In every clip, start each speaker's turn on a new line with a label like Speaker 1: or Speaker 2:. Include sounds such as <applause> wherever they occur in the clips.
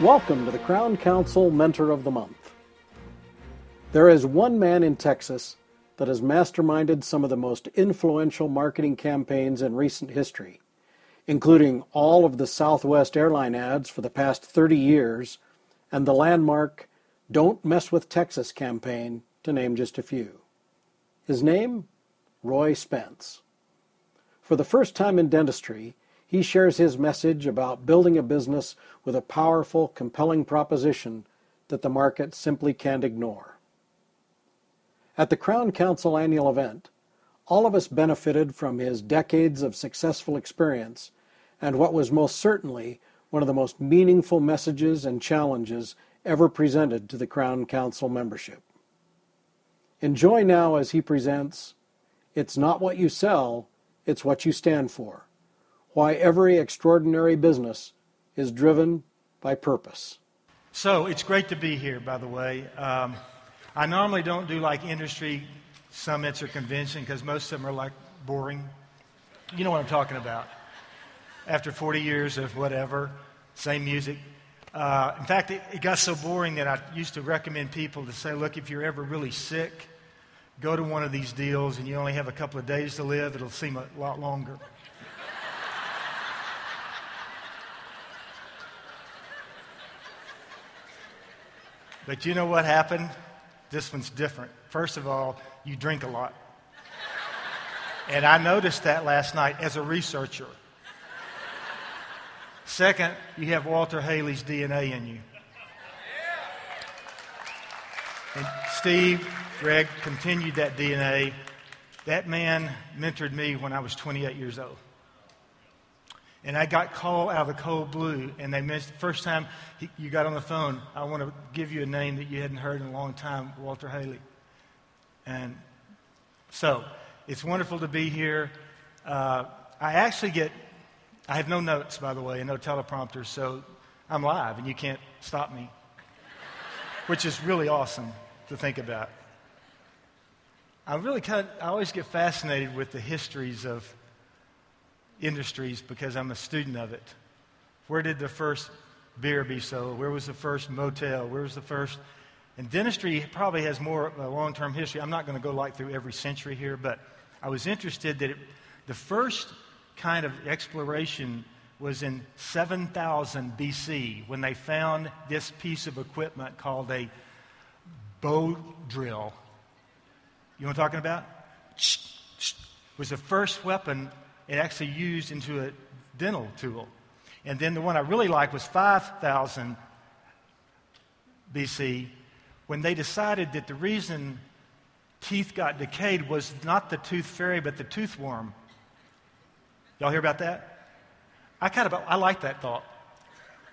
Speaker 1: Welcome to the Crown Council Mentor of the Month. There is one man in Texas that has masterminded some of the most influential marketing campaigns in recent history, including all of the Southwest airline ads for the past 30 years and the landmark Don't Mess with Texas campaign, to name just a few. His name? Roy Spence. For the first time in dentistry, he shares his message about building a business with a powerful, compelling proposition that the market simply can't ignore. At the Crown Council annual event, all of us benefited from his decades of successful experience and what was most certainly one of the most meaningful messages and challenges ever presented to the Crown Council membership. Enjoy now as he presents It's Not What You Sell, It's What You Stand For why every extraordinary business is driven by purpose.
Speaker 2: So it's great to be here, by the way. Um, I normally don't do like industry summits or convention because most of them are like boring. You know what I'm talking about. After 40 years of whatever, same music. Uh, in fact, it, it got so boring that I used to recommend people to say, look, if you're ever really sick, go to one of these deals and you only have a couple of days to live, it'll seem a lot longer. But you know what happened? This one's different. First of all, you drink a lot. And I noticed that last night as a researcher. Second, you have Walter Hailey's DNA in you. And Steve, Greg continued that DNA. That man mentored me when I was 28 years old. And I got called out of the cold blue, and they missed the first time he, you got on the phone. I want to give you a name that you hadn't heard in a long time, Walter Hailey. And so it's wonderful to be here. Uh, I actually get, I have no notes, by the way, and no teleprompter, so I'm live, and you can't stop me, which is really awesome to think about. I really kind of, I always get fascinated with the histories of industries because I'm a student of it. Where did the first beer be sold? Where was the first motel? Where was the first? And dentistry probably has more long term history. I'm not going to go like through every century here, but I was interested that it, the first kind of exploration was in 7000 BC when they found this piece of equipment called a bow drill. You know what I'm talking about? Was the first weapon it actually used into a dental tool. And then the one I really like was 5000 BC when they decided that the reason teeth got decayed was not the tooth fairy but the tooth worm. Y'all hear about that? I kind of I like that thought.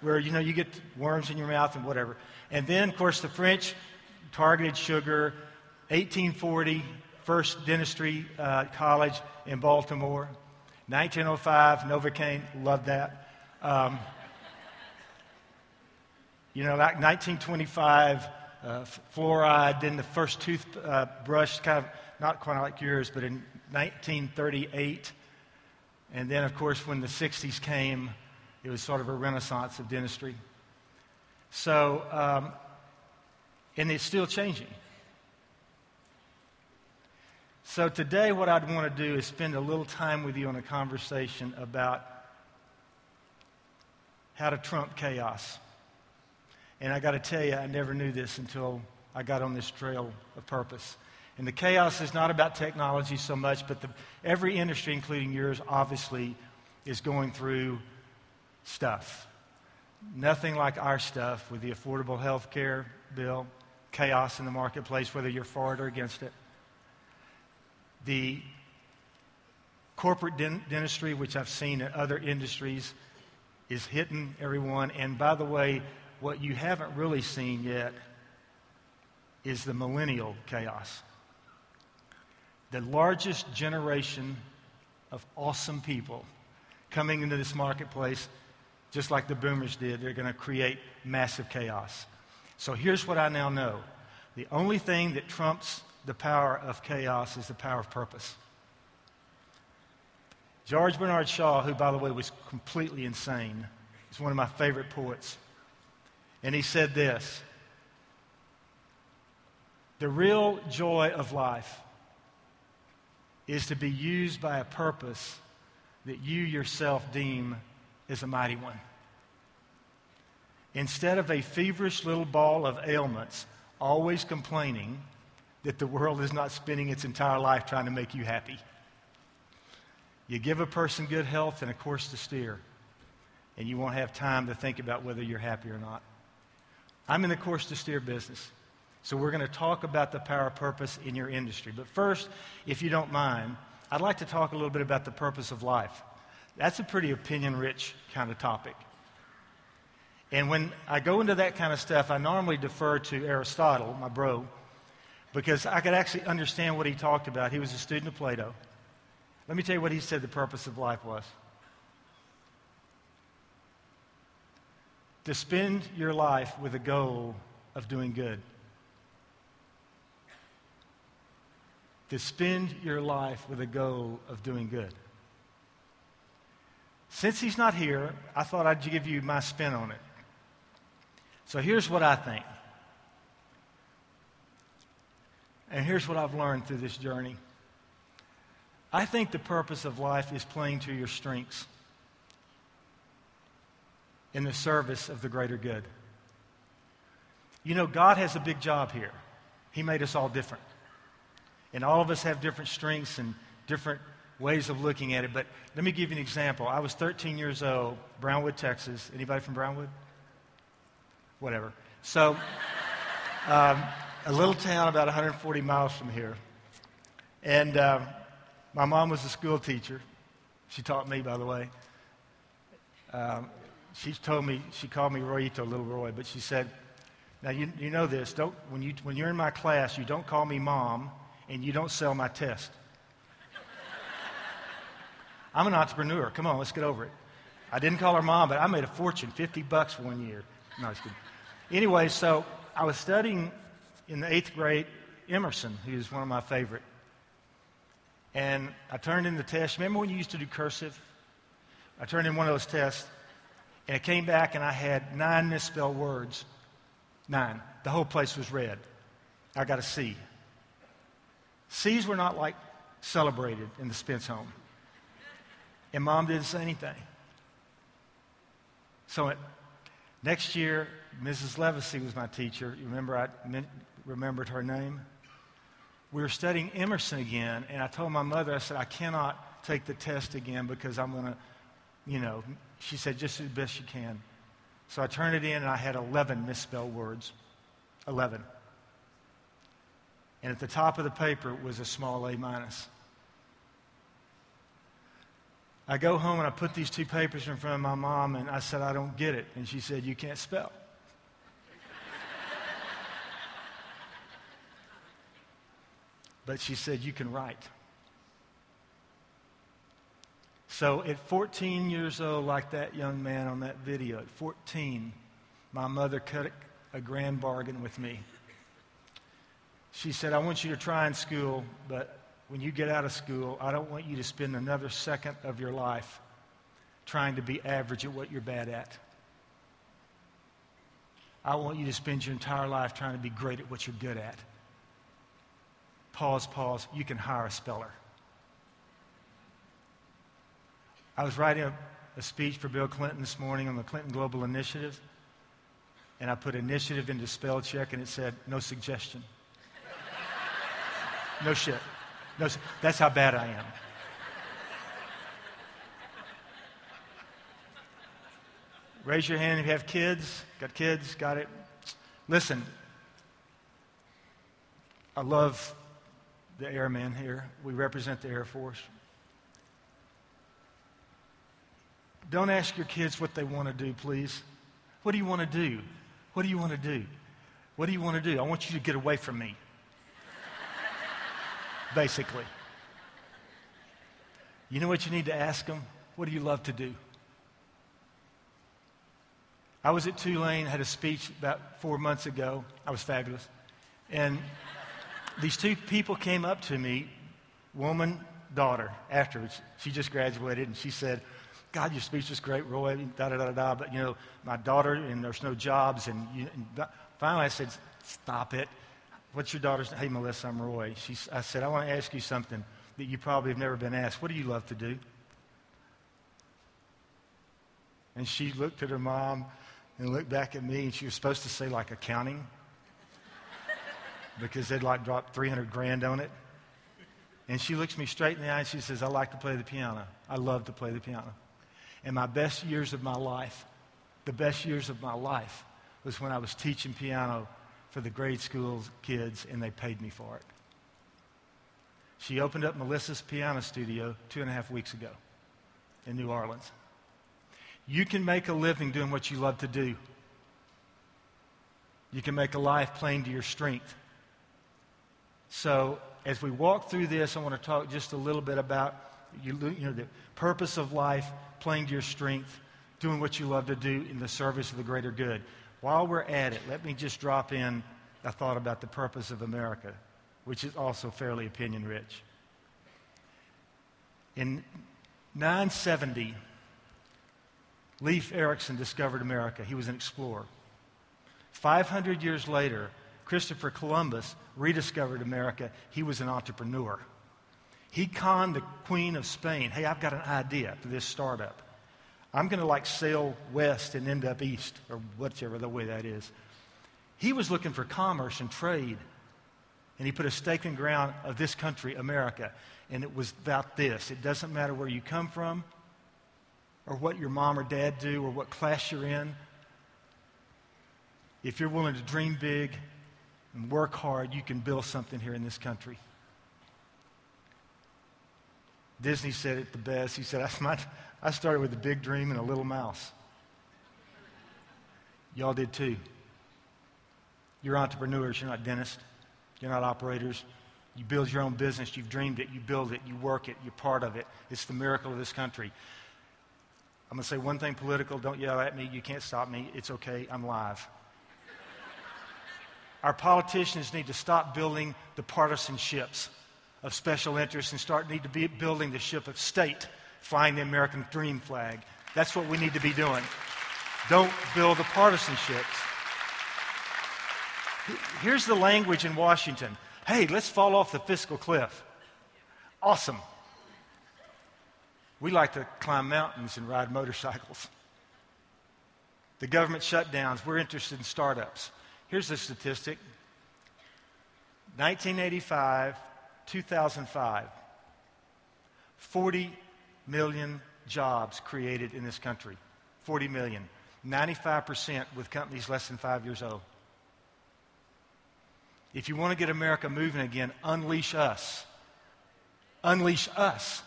Speaker 2: Where you know you get worms in your mouth and whatever. And then of course the French targeted sugar 1840 first dentistry uh, college in Baltimore. 1905, Novocaine, loved that. Um, you know, like 1925, uh, fluoride, then the first toothbrush, uh, kind of not quite like yours, but in 1938. And then, of course, when the 60s came, it was sort of a renaissance of dentistry. So, um, and it's still changing. So, today, what I'd want to do is spend a little time with you on a conversation about how to trump chaos. And I got to tell you, I never knew this until I got on this trail of purpose. And the chaos is not about technology so much, but the, every industry, including yours, obviously is going through stuff. Nothing like our stuff with the Affordable Health Care Bill, chaos in the marketplace, whether you're for it or against it the corporate dentistry, which I've seen in other industries, is hitting everyone. And by the way, what you haven't really seen yet is the millennial chaos. The largest generation of awesome people coming into this marketplace, just like the boomers did, they're going to create massive chaos. So here's what I now know the only thing that trumps the power of chaos is the power of purpose. George Bernard Shaw, who, by the way, was completely insane, is one of my favorite poets. And he said this The real joy of life is to be used by a purpose that you yourself deem is a mighty one. Instead of a feverish little ball of ailments, always complaining that the world is not spending its entire life trying to make you happy. You give a person good health and a course to steer, and you won't have time to think about whether you're happy or not. I'm in the course to steer business. So we're going to talk about the power of purpose in your industry. But first, if you don't mind, I'd like to talk a little bit about the purpose of life. That's a pretty opinion rich kind of topic. And when I go into that kind of stuff, I normally defer to Aristotle, my bro, because I could actually understand what he talked about. He was a student of Plato. Let me tell you what he said the purpose of life was to spend your life with a goal of doing good. To spend your life with a goal of doing good. Since he's not here, I thought I'd give you my spin on it. So here's what I think. And here's what I've learned through this journey. I think the purpose of life is playing to your strengths in the service of the greater good. You know, God has a big job here. He made us all different. And all of us have different strengths and different ways of looking at it. But let me give you an example. I was 13 years old, Brownwood, Texas. Anybody from Brownwood? Whatever. So, um, a little town about 140 miles from here. And um, my mom was a school teacher. She taught me, by the way. Um, she told me, she called me Royito, little Roy, but she said, now you, you know this, don't, when, you, when you're in my class, you don't call me mom and you don't sell my test. <laughs> I'm an entrepreneur. Come on, let's get over it. I didn't call her mom, but I made a fortune, 50 bucks one year. No, it's good. Anyway, so I was studying in the eighth grade Emerson, who's one of my favorite. And I turned in the test. Remember when you used to do cursive? I turned in one of those tests, and it came back, and I had nine misspelled words. Nine. The whole place was red. I got a C. C's were not like celebrated in the Spence home. And mom didn't say anything. So it, next year, Mrs. Levacy was my teacher. You remember I remembered her name? We were studying Emerson again, and I told my mother, I said, I cannot take the test again because I'm going to, you know, she said, just do the best you can. So I turned it in, and I had 11 misspelled words. 11. And at the top of the paper was a small A minus. I go home and I put these two papers in front of my mom and I said, I don't get it. And she said, You can't spell. But she said, You can write. So at 14 years old, like that young man on that video, at 14, my mother cut a grand bargain with me. She said, I want you to try in school, but when you get out of school, I don't want you to spend another second of your life trying to be average at what you're bad at. I want you to spend your entire life trying to be great at what you're good at. Pause, pause. You can hire a speller. I was writing a, a speech for Bill Clinton this morning on the Clinton Global Initiative, and I put initiative into spell check, and it said, no suggestion. <laughs> no shit. No, that's how bad I am. Raise your hand if you have kids. Got kids? Got it? Listen, I love the airmen here. We represent the Air Force. Don't ask your kids what they want to do, please. What do you want to do? What do you want to do? What do you want to do? I want you to get away from me <laughs> basically. You know what you need to ask them? What do you love to do? I was at Tulane, had a speech about four months ago. I was fabulous. And these two people came up to me, woman, daughter, afterwards. She just graduated, and she said, God, your speech is great, Roy, da da da da. But, you know, my daughter, and there's no jobs. And, you, and finally I said, Stop it. What's your daughter's name? Hey, Melissa, I'm Roy. She, I said, I want to ask you something that you probably have never been asked. What do you love to do? And she looked at her mom and looked back at me, and she was supposed to say, like, accounting, because they'd like dropped 300 grand on it. And she looks me straight in the eye and she says, I like to play the piano. I love to play the piano. And my best years of my life, the best years of my life, was when I was teaching piano for the grade school kids and they paid me for it. She opened up Melissa's piano studio two and a half weeks ago in New Orleans. You can make a living doing what you love to do. You can make a life playing to your strength. So, as we walk through this, I want to talk just a little bit about you, you know, the purpose of life, playing to your strength, doing what you love to do in the service of the greater good. While we're at it, let me just drop in a thought about the purpose of America, which is also fairly opinion rich. In 970, Leif Erikson discovered America. He was an explorer. 500 years later, Christopher Columbus rediscovered America. He was an entrepreneur. He conned the Queen of Spain. Hey, I've got an idea for this startup. I'm going to like sail west and end up east, or whichever the way that is. He was looking for commerce and trade. And he put a stake in ground of this country, America. And it was about this. It doesn't matter where you come from, or what your mom or dad do, or what class you're in. If you're willing to dream big and work hard, you can build something here in this country. Disney said it the best. He said, <laughs> I started with a big dream and a little mouse. Y'all did too. You're entrepreneurs, you're not dentists, you're not operators. You build your own business, you've dreamed it, you build it, you work it, you're part of it. It's the miracle of this country. I'm going to say one thing political. Don't yell at me. You can't stop me. It's okay. I'm live. Our politicians need to stop building the partisanships of special interests and start need to be building the ship of state, flying the American dream flag. That's what we need to be doing. Don't build the partisanships. Here's the language in Washington. Hey, let's fall off the fiscal cliff. Awesome. We like to climb mountains and ride motorcycles. The government shutdowns, we're interested in startups. Here's the statistic 1985 2005, 40 million jobs created in this country. 40 million. 95% with companies less than five years old. If you want to get America moving again, unleash us. Unleash us.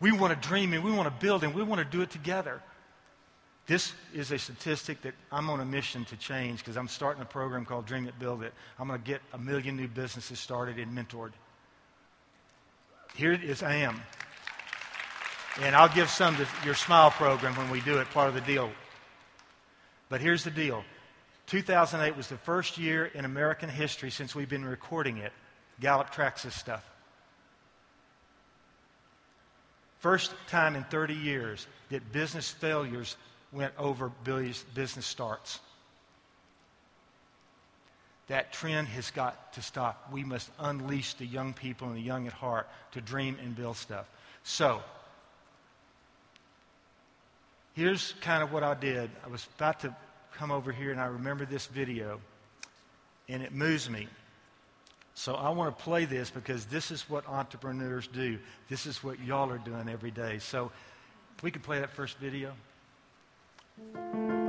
Speaker 2: We want to dream and we want to build and we want to do it together. This is a statistic that I'm on a mission to change because I'm starting a program called Dream It, Build It. I'm going to get a million new businesses started and mentored. Here it is, I am. And I'll give some to your smile program when we do it, part of the deal. But here's the deal 2008 was the first year in American history since we've been recording it. Gallup tracks this stuff. First time in 30 years that business failures went over business starts. That trend has got to stop. We must unleash the young people and the young at heart to dream and build stuff. So, here's kind of what I did. I was about to come over here and I remember this video, and it moves me. So I want to play this because this is what entrepreneurs do. This is what y'all are doing every day. So we could play that first video. So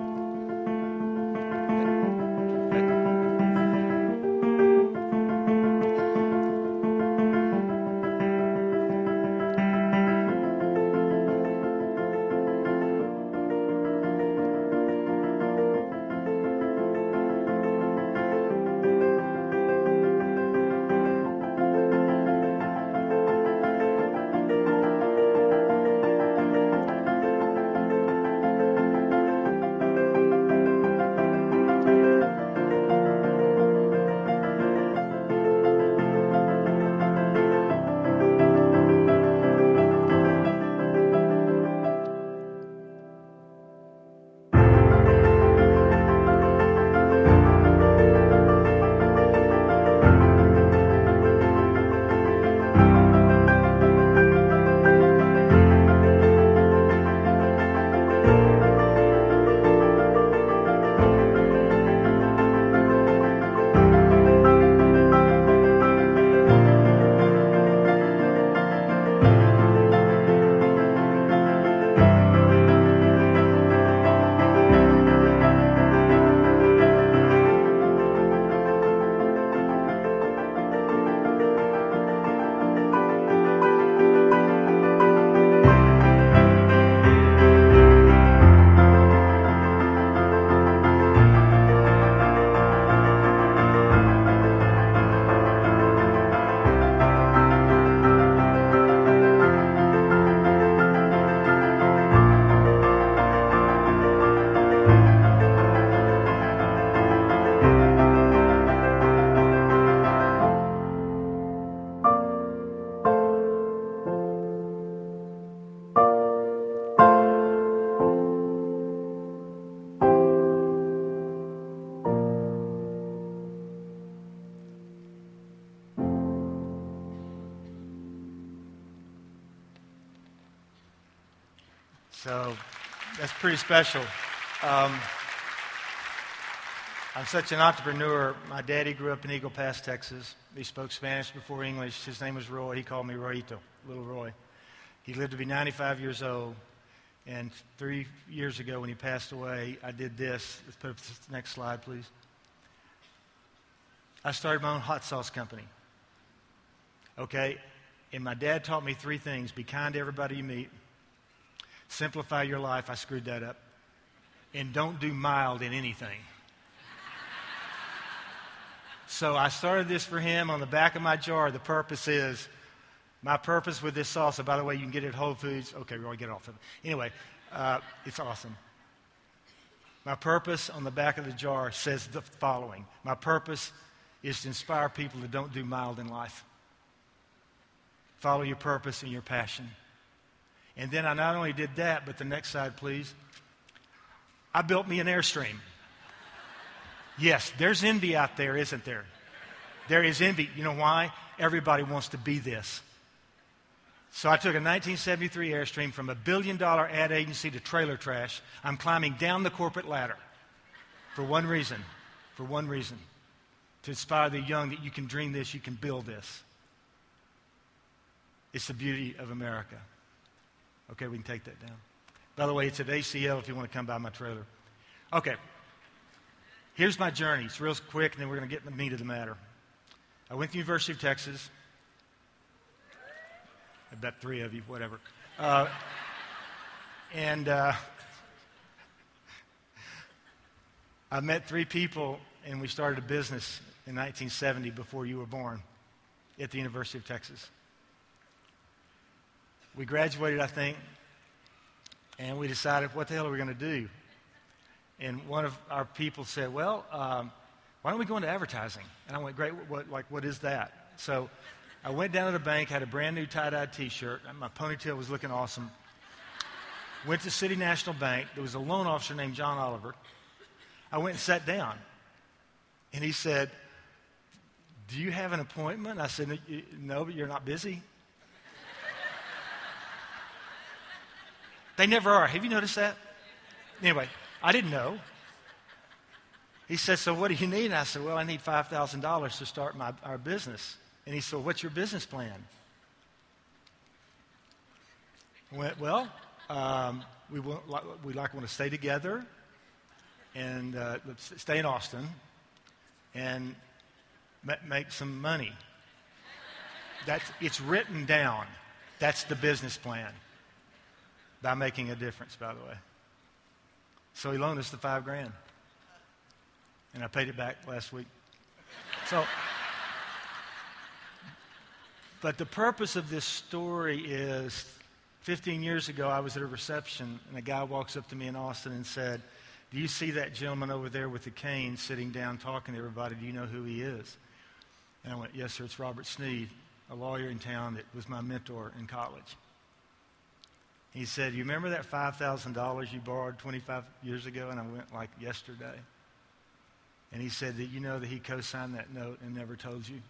Speaker 2: pretty special. Um, I'm such an entrepreneur. My daddy grew up in Eagle Pass, Texas. He spoke Spanish before English. His name was Roy. He called me Royito, little Roy. He lived to be 95 years old. And three years ago, when he passed away, I did this. Let's put up the next slide, please. I started my own hot sauce company. Okay? And my dad taught me three things be kind to everybody you meet, simplify your life. I screwed that up. And don't do mild in anything. so I started this for him on the back of my jar. The purpose is my purpose with this salsa, by the way, you can get it at Whole Foods. Okay, we're going to get it off of it. Anyway, uh, it's awesome. My purpose on the back of the jar says the following My purpose is to inspire people to don't do mild in life. Follow your purpose and your passion. And then I not only did that, but the next side, please. I built me an Airstream. Yes, there's envy out there, isn't there? There is envy. You know why? Everybody wants to be this. So I took a 1973 Airstream from a billion dollar ad agency to trailer trash. I'm climbing down the corporate ladder for one reason. For one reason. To inspire the young that you can dream this, you can build this. It's the beauty of America. Okay, we can take that down. By the way, it's at ACL if you want to come by my trailer. Okay. Here's my journey. It's real quick, and then we're going to get in the meat of the matter. I went to the University of Texas. I bet three of you, whatever. Uh, and uh, I met three people, and we started a business in 1970 before you were born at the University of Texas. We graduated, I think, and we decided, what the hell are we going to do? And one of our people said, well, um, why don't we go into advertising? And I went, great, what, like, what is that? So I went down to the bank, had a brand new tie dye t shirt. My ponytail was looking awesome. Went to City National Bank. There was a loan officer named John Oliver. I went and sat down. And he said, Do you have an appointment? I said, No, but you're not busy. They never are. Have you noticed that? Anyway, I didn't know. He said, So what do you need? And I said, Well, I need $5,000 to start my, our business. And he said, What's your business plan? I went, Well, um, we, want, we like want to stay together and uh, stay in Austin and make some money. That's, it's written down. That's the business plan by making a difference, by the way. So he loaned us the five grand. And I paid it back last week. So. But the purpose of this story is 15 years ago, I was at a reception, and a guy walks up to me in Austin and said, Do you see that gentleman over there with the cane sitting down talking to everybody? Do you know who he is? And I went, Yes, sir, it's Robert Sneed, a lawyer in town that was my mentor in college. He said, You remember that $5,000 you borrowed 25 years ago? And I went, Like yesterday. And he said, That you know that he co signed that note and never told you?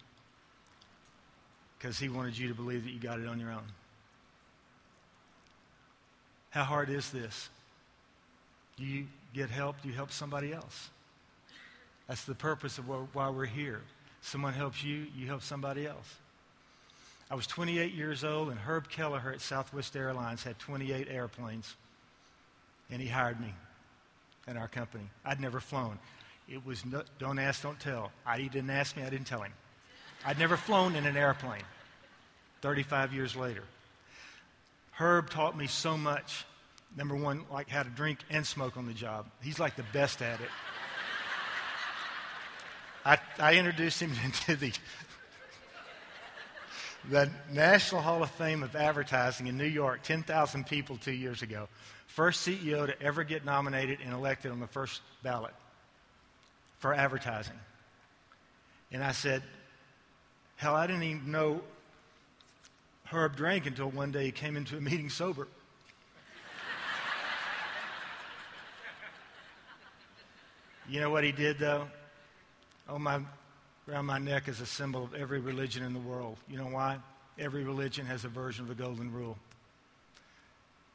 Speaker 2: because he wanted you to believe that you got it on your own. How hard is this? You get help? You help somebody else? That's the purpose of why we're here. Someone helps you, you help somebody else. I was 28 years old, and Herb Kelleher at Southwest Airlines had 28 airplanes, and he hired me in our company. I'd never flown. It was no, don't ask, don't tell. I, he didn't ask me, I didn't tell him. I'd never flown in an airplane 35 years later. Herb taught me so much. Number one, like how to drink and smoke on the job. He's like the best at it. I, I introduced him <laughs> into the, the National Hall of Fame of Advertising in New York, 10,000 people two years ago. First CEO to ever get nominated and elected on the first ballot for advertising. And I said, Hell, I didn't even know Herb drank until one day he came into a meeting sober. <laughs> you know what he did, though? Oh, my, around my neck is a symbol of every religion in the world. You know why? Every religion has a version of the golden rule.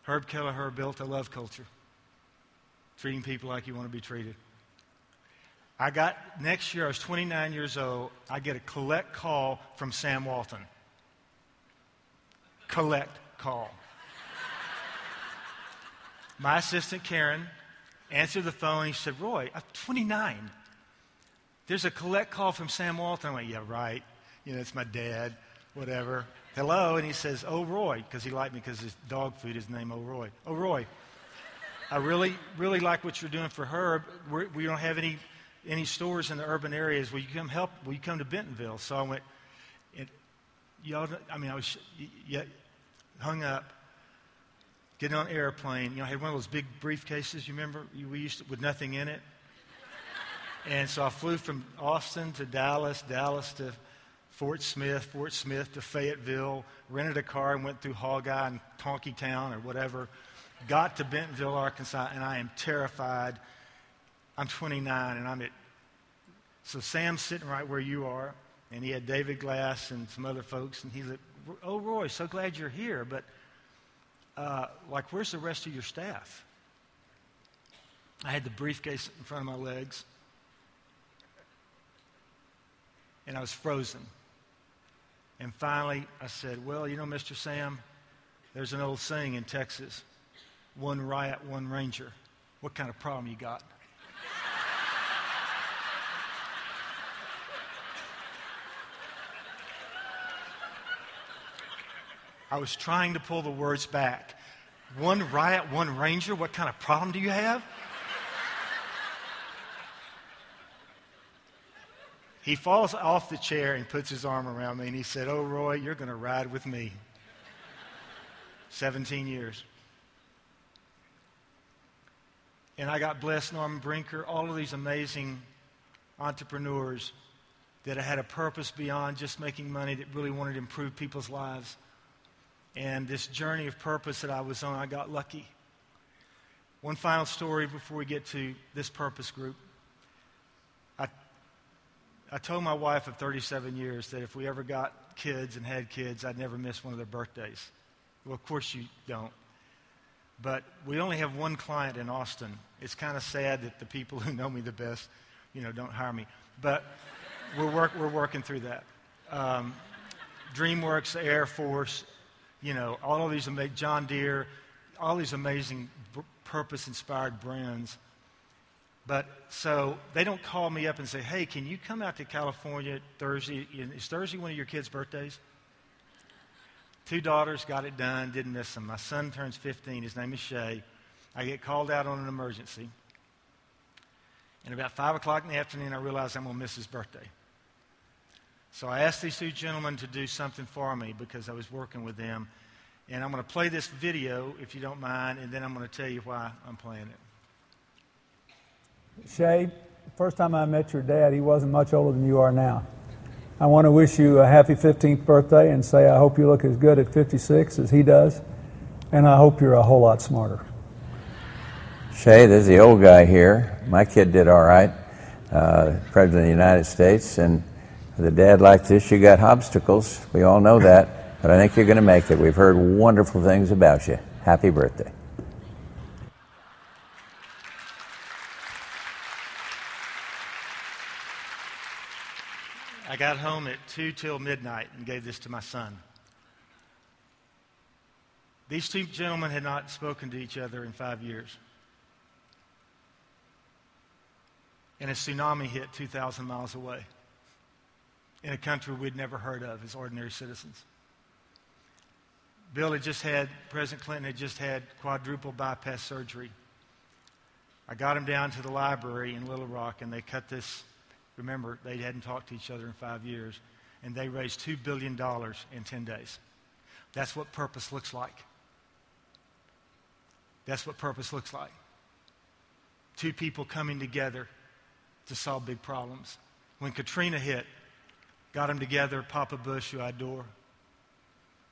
Speaker 2: Herb Kelleher built a love culture, treating people like you want to be treated. I got, next year, I was 29 years old, I get a collect call from Sam Walton. Collect call. My assistant, Karen, answered the phone. He said, Roy, I'm 29. There's a collect call from Sam Walton. I went, yeah, right. You know, it's my dad, whatever. Hello. And he says, Oh, Roy, because he liked me because his dog food is named Oh, Roy. Oh, Roy, I really, really like what you're doing for her. We're, we do not have any, any stores in the urban areas. Will you come help? Will you come to Bentonville? So I went, it, y'all, I mean, I was yeah, hung up, getting on an airplane. You know, I had one of those big briefcases, you remember? We used to, with nothing in it. And so I flew from Austin to Dallas, Dallas to Fort Smith, Fort Smith to Fayetteville, rented a car and went through Hogeye and Tontitown or whatever. Got to Bentonville, Arkansas, and I am terrified. I'm 29 and I'm at. So Sam's sitting right where you are, and he had David Glass and some other folks, and he's like, "Oh, Roy, so glad you're here, but uh, like, where's the rest of your staff?" I had the briefcase in front of my legs. And I was frozen. And finally, I said, Well, you know, Mr. Sam, there's an old saying in Texas one riot, one ranger. What kind of problem you got? I was trying to pull the words back. One riot, one ranger. What kind of problem do you have? He falls off the chair and puts his arm around me and he said, Oh, Roy, you're going to ride with me. 17 years. And I got blessed, Norman Brinker, all of these amazing entrepreneurs that had a purpose beyond just making money, that really wanted to improve people's lives. And this journey of purpose that I was on, I got lucky. One final story before we get to this purpose group. I told my wife of 37 years that if we ever got kids and had kids, I'd never miss one of their birthdays. Well, of course you don't. But we only have one client in Austin. It's kind of sad that the people <laughs> who know me the best, you know, don't hire me. But we're, work, we're working through that. Um, DreamWorks, Air Force, you know, all of these amazing, John Deere, all these amazing purpose-inspired brands but so they don't call me up and say, hey, can you come out to California Thursday? Is Thursday one of your kids' birthdays? Two daughters got it done, didn't miss them. My son turns 15. His name is Shay. I get called out on an emergency. And about 5 o'clock in the afternoon, I realize I'm going to miss his birthday. So I asked these two gentlemen to do something for me because I was working with them. And I'm going to play this video, if you don't mind, and then I'm going to tell you why I'm playing it.
Speaker 3: Shay, first time I met your dad, he wasn't much older than you are now. I want to wish you a happy 15th birthday and say I hope you look as good at 56 as he does, and I hope you're a whole lot smarter.
Speaker 4: Shay, there's the old guy here. My kid did all right, uh, President of the United States, and with a dad like this, you got obstacles. We all know that, but I think you're going to make it. We've heard wonderful things about you. Happy birthday.
Speaker 2: Got home at 2 till midnight and gave this to my son. These two gentlemen had not spoken to each other in five years. And a tsunami hit 2,000 miles away in a country we'd never heard of as ordinary citizens. Bill had just had, President Clinton had just had quadruple bypass surgery. I got him down to the library in Little Rock, and they cut this Remember, they hadn't talked to each other in five years, and they raised $2 billion in 10 days. That's what purpose looks like. That's what purpose looks like. Two people coming together to solve big problems. When Katrina hit, got them together, Papa Bush, who I adore,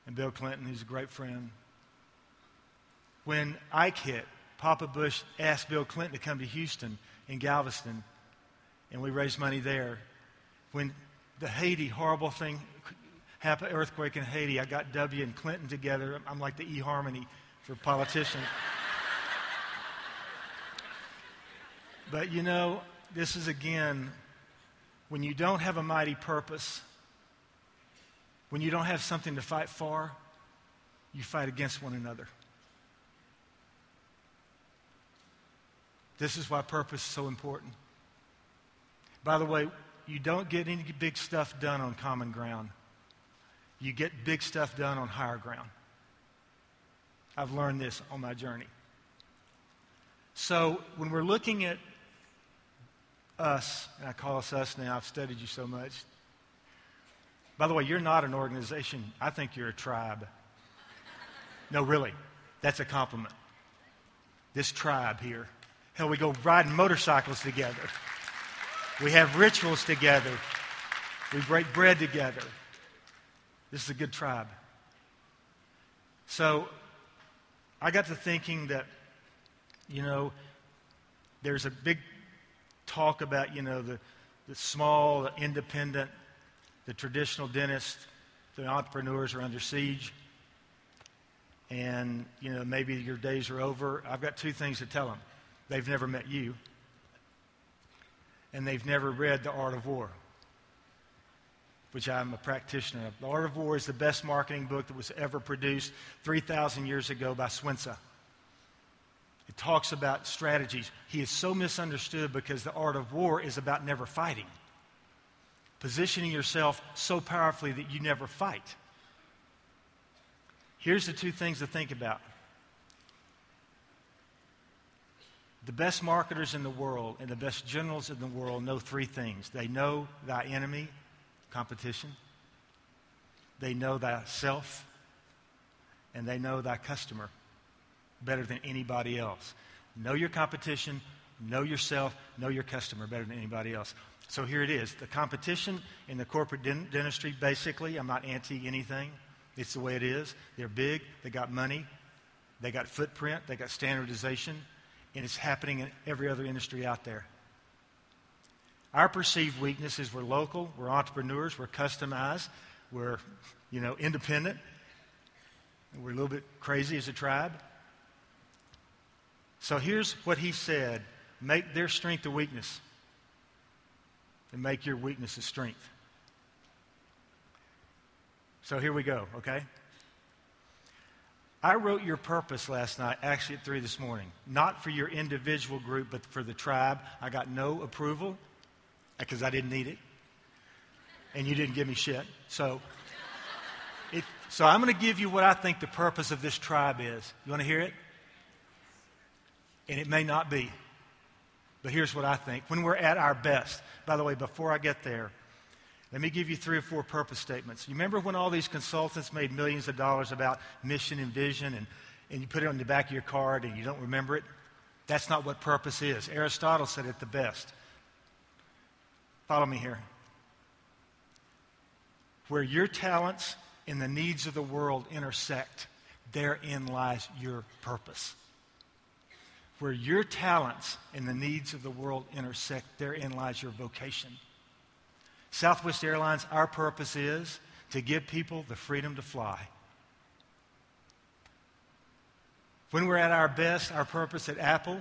Speaker 2: and Bill Clinton, who's a great friend. When Ike hit, Papa Bush asked Bill Clinton to come to Houston in Galveston and we raised money there. When the Haiti horrible thing happened, earthquake in Haiti, I got W and Clinton together. I'm like the eHarmony for politicians. <laughs> but you know, this is again when you don't have a mighty purpose, when you don't have something to fight for, you fight against one another. This is why purpose is so important. By the way, you don't get any big stuff done on common ground. You get big stuff done on higher ground. I've learned this on my journey. So when we're looking at us, and I call us us now, I've studied you so much. By the way, you're not an organization. I think you're a tribe. No, really. That's a compliment. This tribe here. Hell, we go riding motorcycles together. We have rituals together. We break bread together. This is a good tribe. So I got to thinking that, you know, there's a big talk about, you know, the, the small, the independent, the traditional dentist, the entrepreneurs are under siege. And, you know, maybe your days are over. I've got two things to tell them. They've never met you, and they've never read The Art of War, which I'm a practitioner of. The Art of War is the best marketing book that was ever produced 3,000 years ago by Sun it talks about strategies. He is so misunderstood because the art of war is about never fighting, positioning yourself so powerfully that you never fight. Here's the two things to think about. The best marketers in the world and the best generals in the world know three things. They know thy enemy, competition. They know thyself, and they know thy customer better than anybody else. Know your competition, know yourself, know your customer better than anybody else. So here it is. The competition in the corporate dentistry, basically, I'm not anti anything. It's the way it is. They're big, they got money, they got footprint, they got standardization, and it's happening in every other industry out there. Our perceived weakness is we're local, we're entrepreneurs, we're customized, we're, you know, independent, we're a little bit crazy as a tribe. So here's what he said make their strength a weakness, and make your weakness a strength. So here we go, okay? I wrote your purpose last night, actually at 3 this morning. Not for your individual group, but for the tribe. I got no approval uh, because I didn't need it. And you didn't give me shit. So, it, so I'm going to give you what I think the purpose of this tribe is. You want to hear it? and it may not be. But here's what I think. When we're at our best, by the way, before I get there, let me give you three or four purpose statements. You remember when all these consultants made millions of dollars about mission and vision, and, and you put it on the back of your card and you don't remember it? That's not what purpose is. Aristotle said it the best. Follow me here. Where your talents and the needs of the world intersect, therein lies your purpose where your talents and the needs of the world intersect, therein lies your vocation. Southwest Airlines, our purpose is to give people the freedom to fly. When we're at our best, our purpose at Apple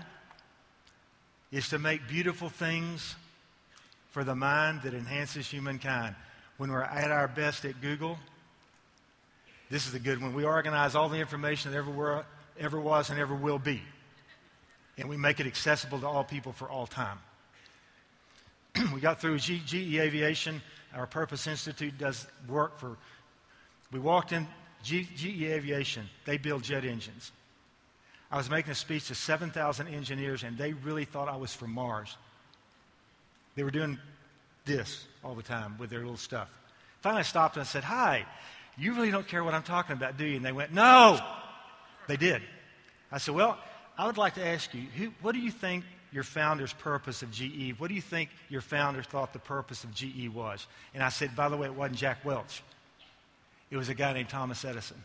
Speaker 2: is to make beautiful things for the mind that enhances humankind. When we're at our best at Google, this is a good one. We organize all the information that ever, were, ever was and ever will be and we make it accessible to all people for all time. <clears throat> we got through G- GE Aviation. Our Purpose Institute does work for. We walked in G- GE Aviation. They build jet engines. I was making a speech to 7,000 engineers, and they really thought I was from Mars. They were doing this all the time with their little stuff. Finally, I stopped and I said, Hi, you really don't care what I'm talking about, do you? And they went, No. They did. I said, Well, I would like to ask you, who, what do you think your founder's purpose of GE? What do you think your founder thought the purpose of GE was? And I said, by the way, it wasn't Jack Welch. It was a guy named Thomas Edison.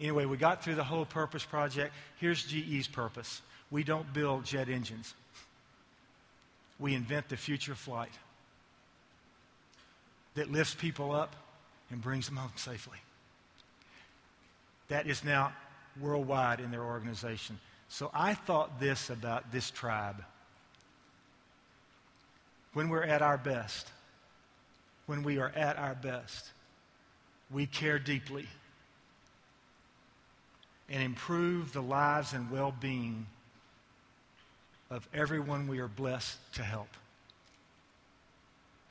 Speaker 2: Anyway, we got through the whole purpose project. Here's GE's purpose. We don't build jet engines. We invent the future flight that lifts people up and brings them home safely. That is now worldwide in their organization. So I thought this about this tribe. When we're at our best, when we are at our best, we care deeply and improve the lives and well being of everyone we are blessed to help.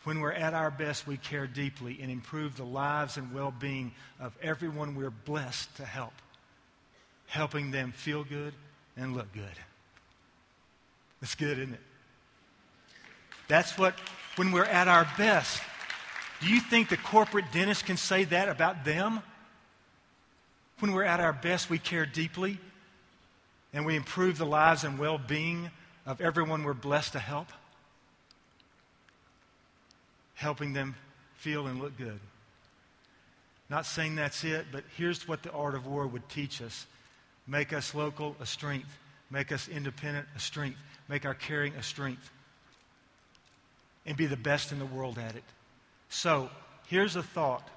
Speaker 2: When we're at our best, we care deeply and improve the lives and well being of everyone we're blessed to help, helping them feel good and look good. That's good, isn't it? That's what, when we're at our best. Do you think the corporate dentist can say that about them? When we're at our best, we care deeply and we improve the lives and well being of everyone we're blessed to help, helping them feel and look good. Not saying that's it, but here's what the art of war would teach us make us local a strength, make us independent a strength, make our caring a strength, and be the best in the world at it. So, here's a thought.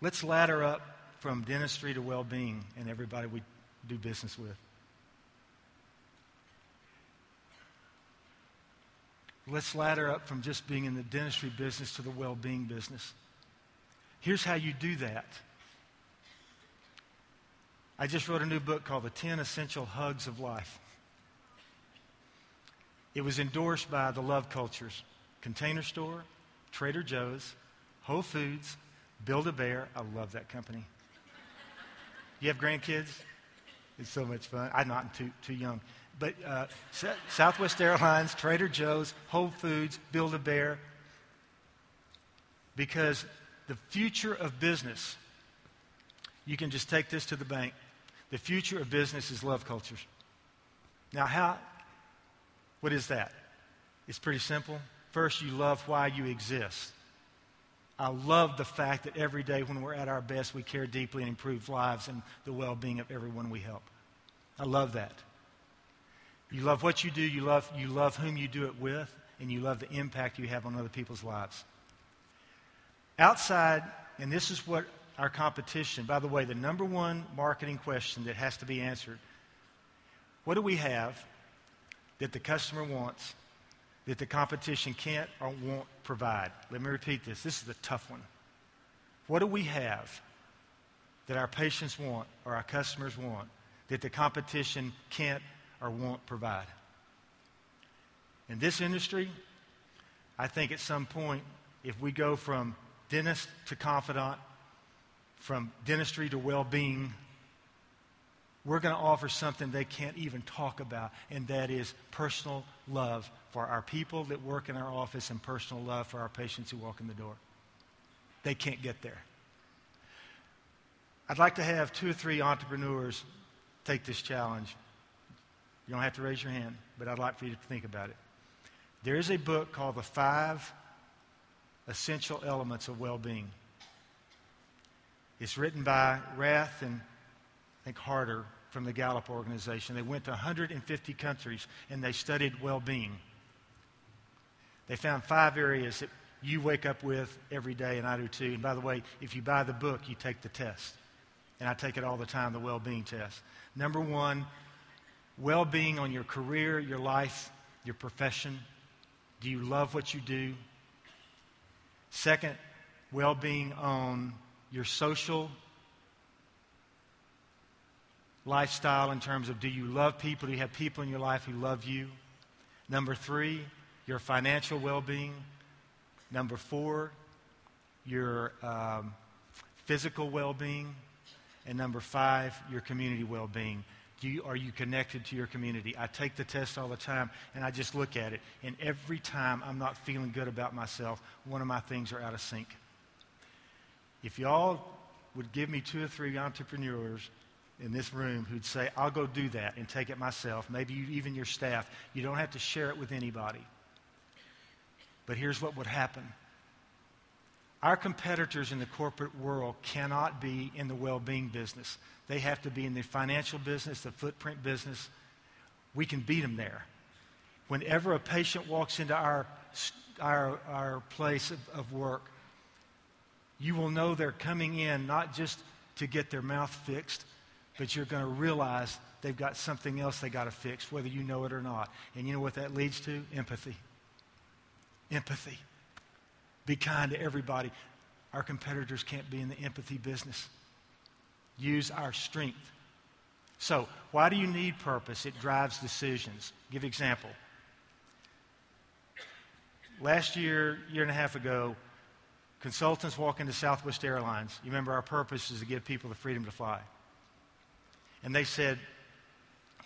Speaker 2: Let's ladder up from dentistry to well being and everybody we do business with. Let's ladder up from just being in the dentistry business to the well being business. Here's how you do that. I just wrote a new book called The 10 Essential Hugs of Life. It was endorsed by the Love Cultures Container Store, Trader Joe's, Whole Foods, Build a Bear. I love that company. You have grandkids? It's so much fun. I'm not too, too young. But uh, Southwest Airlines, Trader Joe's, Whole Foods, Build a Bear. Because the future of business, you can just take this to the bank. The future of business is love cultures. Now, how, what is that? It's pretty simple. First, you love why you exist. I love the fact that every day when we're at our best, we care deeply and improve lives and the well being of everyone we help. I love that. You love what you do, you love, you love whom you do it with, and you love the impact you have on other people's lives. Outside, and this is what our competition, by the way, the number one marketing question that has to be answered what do we have that the customer wants that the competition can't or won't provide. Let me repeat this. This is a tough one. What do we have that our patients want or our customers want that the competition can't or won't provide? In this industry, I think at some point, if we go from dentist to confidant, from dentistry to well being, we're going to offer something they can't even talk about, and that is personal love for our people that work in our office and personal love for our patients who walk in the door. They can't get there. I'd like to have two or three entrepreneurs take this challenge. You don't have to raise your hand, but I'd like for you to think about it. There is a book called The Five Essential Elements of Well Being. It's written by Rath and I think Harter from the Gallup organization. They went to 150 countries and they studied well being. They found five areas that you wake up with every day, and I do too. And by the way, if you buy the book, you take the test. And I take it all the time, the well being test. Number one, well being on your career, your life, your profession. Do you love what you do? Second, well being on your social lifestyle in terms of do you love people? Do you have people in your life who love you? Number three, your financial well being. Number four, your um, physical well being. And number five, your community well being. You, are you connected to your community? I take the test all the time and I just look at it. And every time I'm not feeling good about myself, one of my things are out of sync. If y'all would give me two or three entrepreneurs in this room who'd say, I'll go do that and take it myself, maybe you, even your staff, you don't have to share it with anybody. But here's what would happen our competitors in the corporate world cannot be in the well being business. They have to be in the financial business, the footprint business. We can beat them there. Whenever a patient walks into our, our, our place of, of work, you will know they're coming in not just to get their mouth fixed, but you're going to realize they've got something else they got to fix, whether you know it or not. And you know what that leads to? Empathy. Empathy. Be kind to everybody. Our competitors can't be in the empathy business. Use our strength. So, why do you need purpose? It drives decisions. Give example. Last year, year and a half ago, consultants walk into Southwest Airlines. You remember our purpose is to give people the freedom to fly. And they said,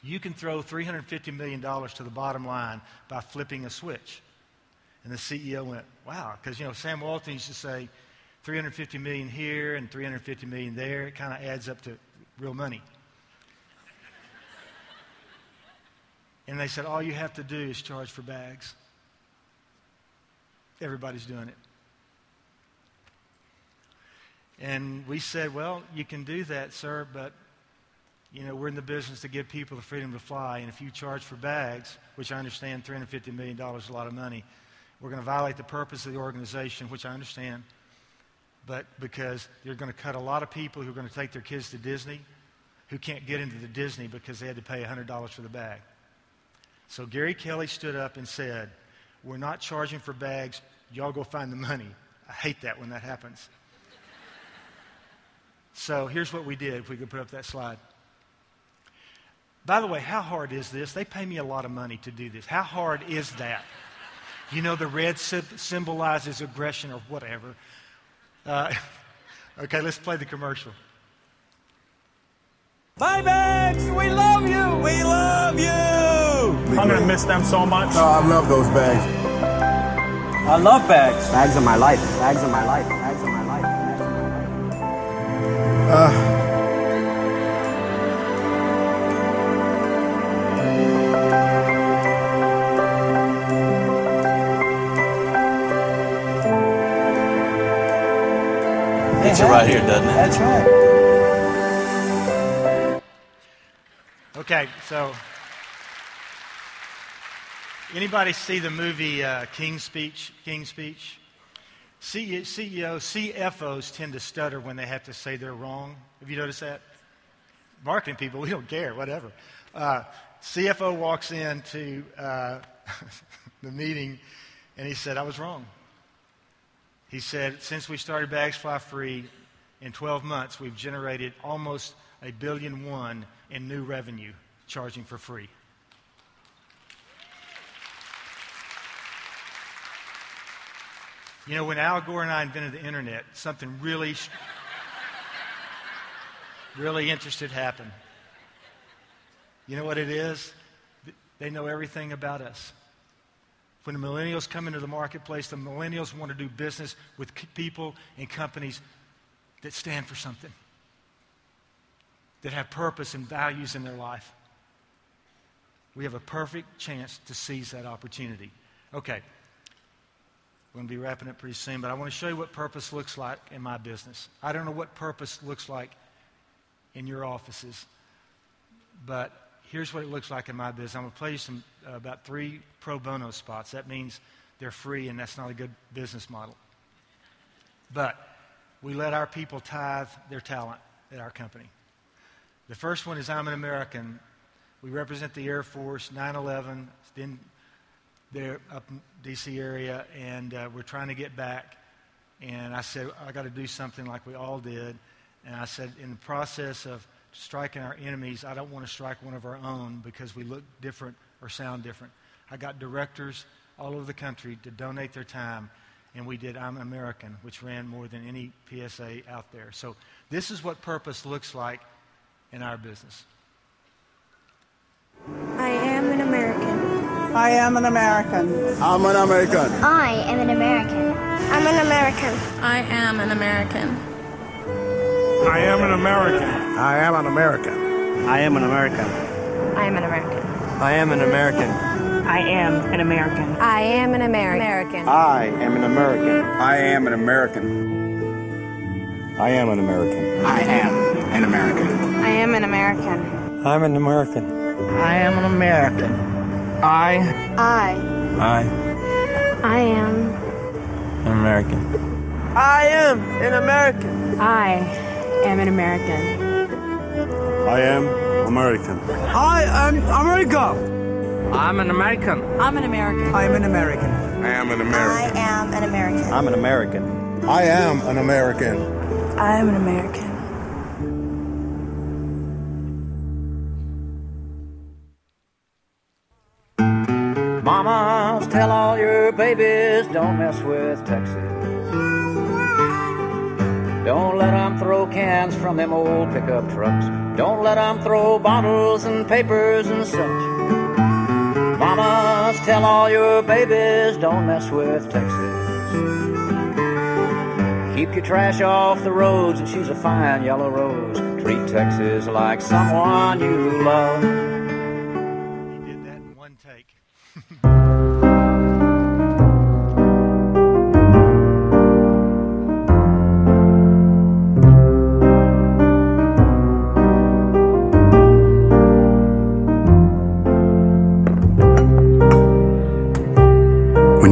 Speaker 2: you can throw $350 million to the bottom line by flipping a switch. And the CEO went, wow, because, you know, Sam Walton used to say 350 million here and 350 million there. It kind of adds up to real money. <laughs> and they said, all you have to do is charge for bags. Everybody's doing it. And we said, well, you can do that, sir, but you know, we're in the business to give people the freedom to fly, and if you charge for bags, which I understand $350 million is a lot of money, we're going to violate the purpose of the organization, which I understand, but because you're going to cut a lot of people who are going to take their kids to Disney who can't get into the Disney because they had to pay $100 for the bag. So Gary Kelly stood up and said, We're not charging for bags. Y'all go find the money. I hate that when that happens. So here's what we did, if we could put up that slide. By the way, how hard is this? They pay me a lot of money to do this. How hard is that? You know, the red symbolizes aggression or whatever. Uh, <laughs> okay, let's play the commercial.
Speaker 5: Bye, bags. We love you. We love you.
Speaker 6: I'm going to miss them so much.
Speaker 7: Oh, I love those bags.
Speaker 5: I love bags.
Speaker 8: Bags are my life. Bags are my life. Bags are my life. Bags are my.
Speaker 7: Uh,
Speaker 9: Picture right here, doesn't it?
Speaker 5: That's right.
Speaker 2: Okay, so anybody see the movie uh, King's Speech? King's Speech. CEO, CFOs tend to stutter when they have to say they're wrong. Have you noticed that? Marketing people, we don't care, whatever. Uh, CFO walks into uh, <laughs> the meeting and he said, I was wrong. He said, since we started Bags Fly Free, in 12 months, we've generated almost a billion one in new revenue charging for free. You know, when Al Gore and I invented the internet, something really, really interesting happened. You know what it is? They know everything about us. When the millennials come into the marketplace, the millennials want to do business with people and companies that stand for something, that have purpose and values in their life. We have a perfect chance to seize that opportunity. Okay. We're going to be wrapping up pretty soon, but I want to show you what purpose looks like in my business. I don't know what purpose looks like in your offices, but here's what it looks like in my business. I'm going to play you some uh, about three pro bono spots. That means they're free, and that's not a good business model. But we let our people tithe their talent at our company. The first one is I'm an American. We represent the Air Force, 9 11, then they're up in D.C. area, and uh, we're trying to get back. And I said, I got to do something like we all did. And I said, in the process of striking our enemies, I don't want to strike one of our own because we look different or sound different. I got directors all over the country to donate their time, and we did I'm American, which ran more than any PSA out there. So this is what purpose looks like in our business.
Speaker 10: I am an American.
Speaker 7: I'm an American.
Speaker 10: I am an American. I'm an American.
Speaker 11: I am an American.
Speaker 6: I am an American.
Speaker 7: I am an American.
Speaker 8: I am an American.
Speaker 11: I am an American.
Speaker 8: I am an American.
Speaker 12: I am an American.
Speaker 11: I am an American.
Speaker 8: I am an American.
Speaker 7: I am an American.
Speaker 8: I am an American.
Speaker 7: I am an American.
Speaker 11: I am an American.
Speaker 8: I'm an American.
Speaker 12: I am an American.
Speaker 6: I.
Speaker 11: I.
Speaker 8: I
Speaker 11: I am
Speaker 8: am American.
Speaker 5: I am an American.
Speaker 11: I am an American.
Speaker 7: I am American.
Speaker 5: I am America.
Speaker 12: I'm an American.
Speaker 11: I'm an American.
Speaker 12: I'm an American.
Speaker 7: I am an American.
Speaker 10: I am an American.
Speaker 6: I'm an American.
Speaker 7: I am an American.
Speaker 10: I am an American.
Speaker 12: Babies don't mess with Texas. Don't let 'em throw cans from them old pickup trucks. Don't let 'em throw bottles and papers and such. Mamas, tell all your babies don't mess with Texas. Keep your trash off the roads and she's a fine yellow rose. Treat Texas like someone you love.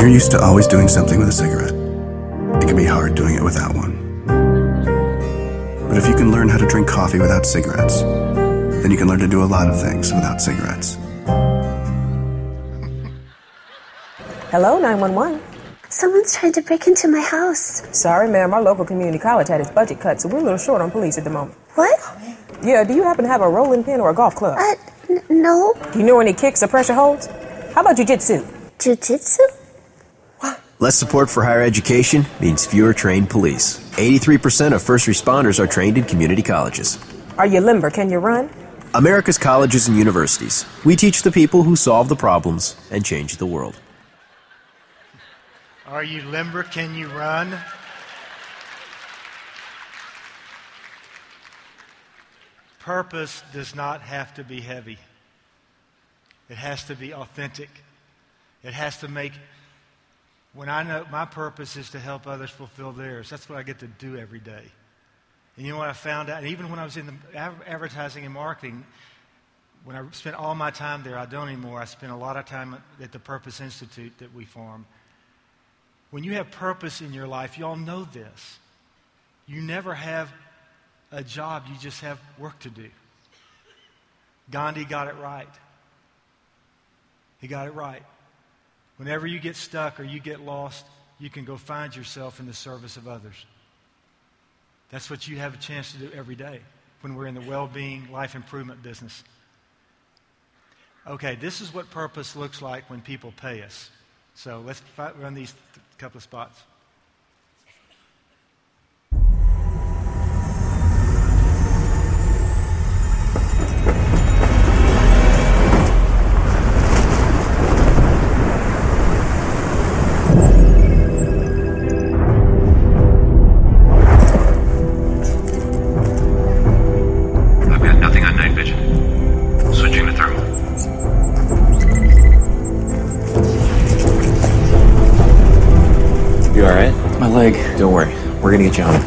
Speaker 13: You're used to always doing something with a cigarette, it can be hard doing it without one. But if you can learn how to drink coffee without cigarettes, then you can learn to do a lot of things without cigarettes.
Speaker 14: Hello, 911.
Speaker 10: Someone's trying to break into my house.
Speaker 14: Sorry, ma'am. Our local community college had its budget cut, so we're a little short on police at the moment.
Speaker 10: What?
Speaker 14: Yeah, do you happen to have a rolling pin or a golf club?
Speaker 10: Uh, n- no.
Speaker 14: Do you know any kicks or pressure holds? How about jujitsu?
Speaker 10: Jujitsu?
Speaker 15: Less support for higher education means fewer trained police. 83% of first responders are trained in community colleges.
Speaker 14: Are you limber? Can you run?
Speaker 15: America's colleges and universities. We teach the people who solve the problems and change the world.
Speaker 2: Are you limber? Can you run? Purpose does not have to be heavy. It has to be authentic. It has to make, when I know my purpose is to help others fulfill theirs, that's what I get to do every day. And you know what I found out? Even when I was in the advertising and marketing, when I spent all my time there, I don't anymore. I spent a lot of time at the Purpose Institute that we form. When you have purpose in your life, you all know this. You never have a job, you just have work to do. Gandhi got it right. He got it right. Whenever you get stuck or you get lost, you can go find yourself in the service of others. That's what you have a chance to do every day when we're in the well being, life improvement business. Okay, this is what purpose looks like when people pay us. So let's run these th- couple of spots.
Speaker 16: We're gonna get you home.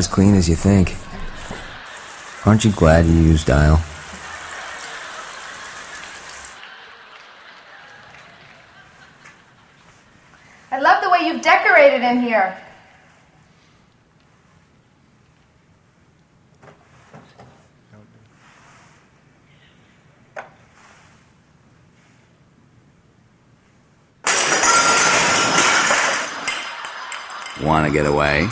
Speaker 15: As clean as you think. Aren't you glad you used Dial?
Speaker 17: I love the way you've decorated in here.
Speaker 18: Want to get away?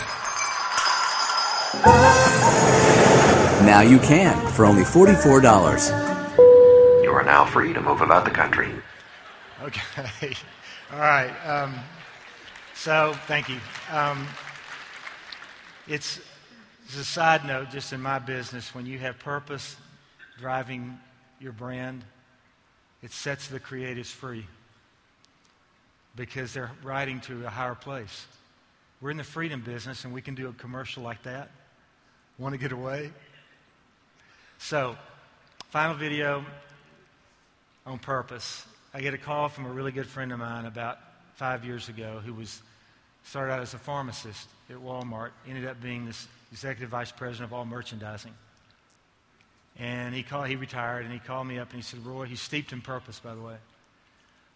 Speaker 15: Now you can for only $44.
Speaker 19: You are now free to move about the country.
Speaker 2: Okay. <laughs> All right. Um, so, thank you. Um, it's, it's a side note, just in my business, when you have purpose driving your brand, it sets the creatives free because they're riding to a higher place. We're in the freedom business, and we can do a commercial like that. Want to get away? So, final video on purpose. I get a call from a really good friend of mine about five years ago who was started out as a pharmacist at Walmart, ended up being this executive vice president of all merchandising. And he called, he retired, and he called me up and he said, Roy, he's steeped in purpose, by the way.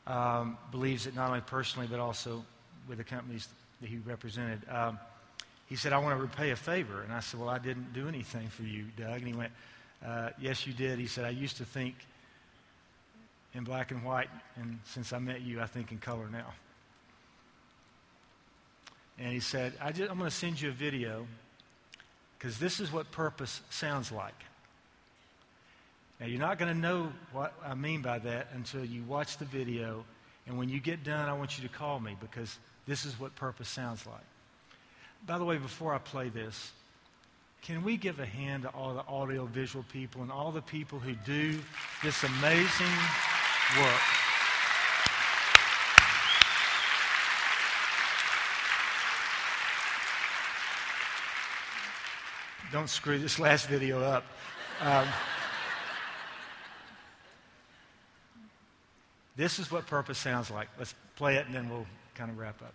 Speaker 2: Um, believes it not only personally, but also with the companies that he represented. Um, he said, I want to repay a favor. And I said, Well, I didn't do anything for you, Doug. And he went, uh, Yes, you did. He said, I used to think in black and white, and since I met you, I think in color now. And he said, I am going to send you a video because this is what purpose sounds like. Now, you're not going to know what I mean by that until you watch the video. And when you get done, I want you to call me because this is what purpose sounds like. By the way, before I play this, can we give a hand to all the audio visual people and all the people who do this amazing work? Don't screw this last video up. Um, this is what purpose sounds like. Let's play it and then we'll kind of wrap up.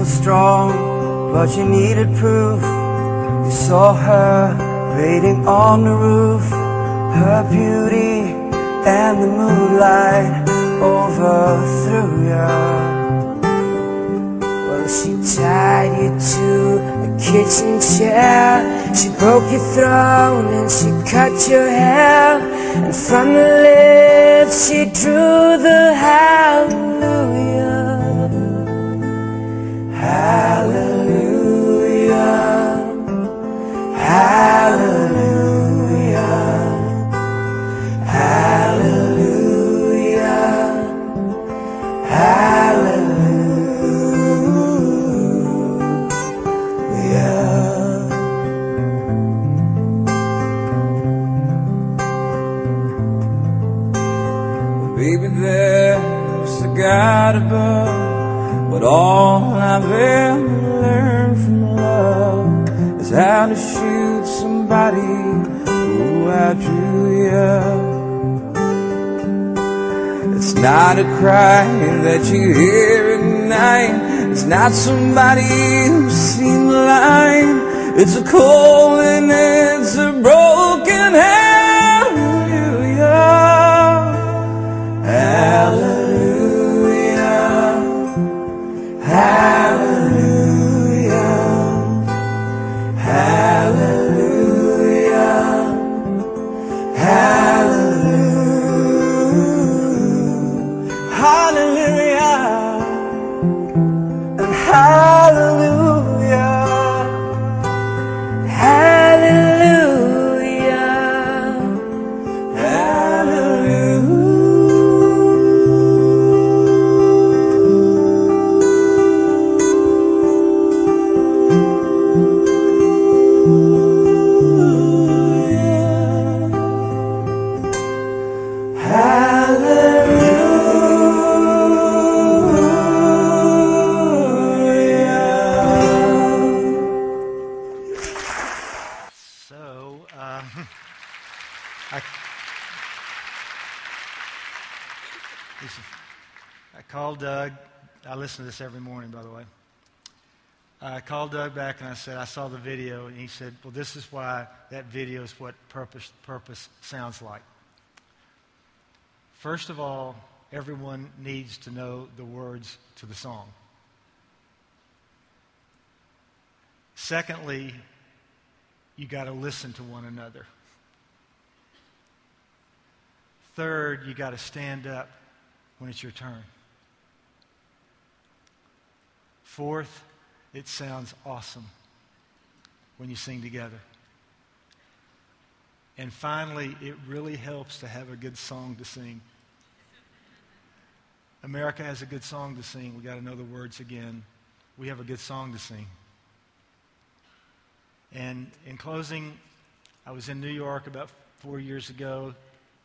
Speaker 5: was strong, but you needed proof. You saw her waiting on the roof, her beauty and the moonlight overthrew you. Well, she tied you to a kitchen chair. She broke your throne and she cut your hair. And from the lips she drew the hallelujah. Hallelujah. Hallelujah. Hallelujah. Hallelujah. Baby, there's a God above, but all I've ever learned from love is how to shoot somebody who outdrew you. It's not a cry that you hear at night. It's not somebody who's seen the light. It's a cold and it's a broken hallelujah. Hallelujah. And
Speaker 2: called Doug back and I said, I saw the video. And he said, Well, this is why that video is what purpose, purpose sounds like. First of all, everyone needs to know the words to the song. Secondly, you got to listen to one another. Third, you got to stand up when it's your turn. Fourth, it sounds awesome when you sing together. And finally, it really helps to have a good song to sing. America has a good song to sing. We got to know the words again. We have a good song to sing. And in closing, I was in New York about four years ago.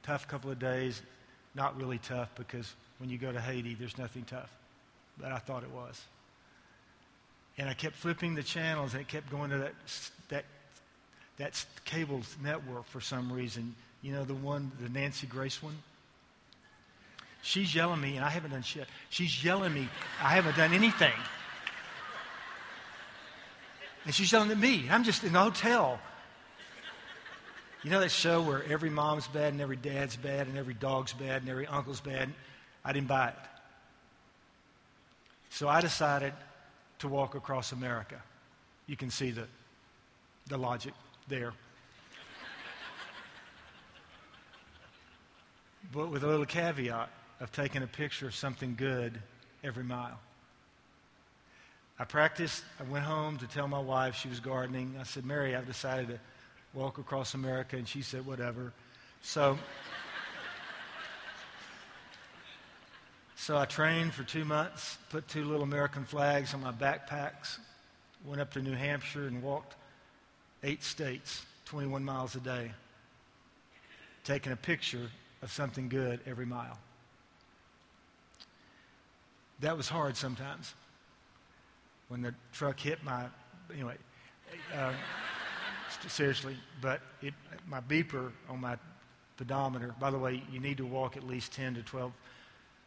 Speaker 2: Tough couple of days. Not really tough because when you go to Haiti, there's nothing tough. But I thought it was. And I kept flipping the channels and it kept going to that, that, that cable network for some reason. You know, the one, the Nancy Grace one? She's yelling me, and I haven't done shit. She's yelling me. I haven't done anything. And she's yelling at me. I'm just in the hotel. You know that show where every mom's bad and every dad's bad and every dog's bad and every uncle's bad? I didn't buy it. So I decided to walk across America. You can see the, the logic there. but with a little caveat of taking a picture of something good every mile. I practiced. I went home to tell my wife she was gardening. I said, Mary, I've decided to walk across America. And she said, whatever. So, so I trained for two months, put two little American flags on my backpacks, went up to New Hampshire and walked eight states, 21 miles a day, taking a picture of something good every mile. That was hard sometimes when the truck hit my, anyway, uh, <laughs> seriously, but it, my beeper on my pedometer, by the way, you need to walk at least 10 to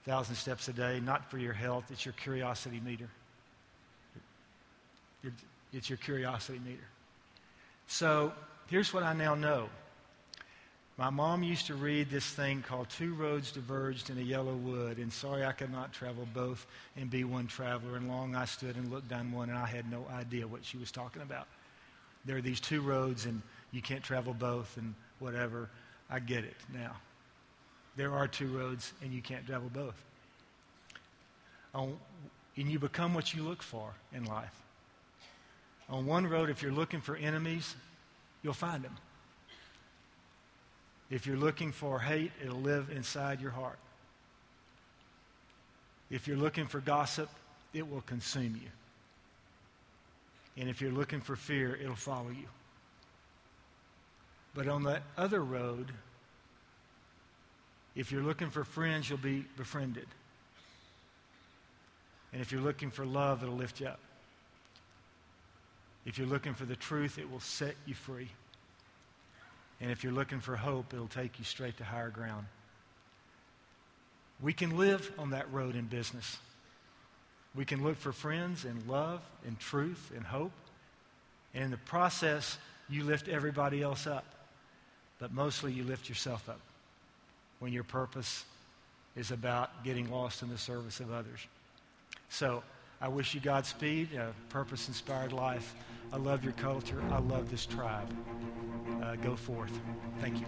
Speaker 2: 12,000 steps a day, not for your health, it's your curiosity meter. It's your curiosity meter. So here's what I now know. My mom used to read this thing called Two Roads Diverged in a Yellow Wood, and sorry I could not travel both and be one traveler. And long I stood and looked down one, and I had no idea what she was talking about. There are these two roads, and you can't travel both, and whatever. I get it now. There are two roads, and you can't travel both. And you become what you look for in life. On one road, if you're looking for enemies, you'll find them. If you're looking for hate, it'll live inside your heart. If you're looking for gossip, it will consume you. And if you're looking for fear, it'll follow you. But on that other road, if you're looking for friends, you'll be befriended. And if you're looking for love, it'll lift you up. If you're looking for the truth, it will set you free. And if you're looking for hope, it'll take you straight to higher ground. We can live on that road in business. We can look for friends and love and truth and hope. And in the process, you lift everybody else up. But mostly, you lift yourself up when your purpose is about getting lost in the service of others. So, I wish you Godspeed, a purpose inspired life. I love your culture. I love this tribe. Uh, go forth. Thank you.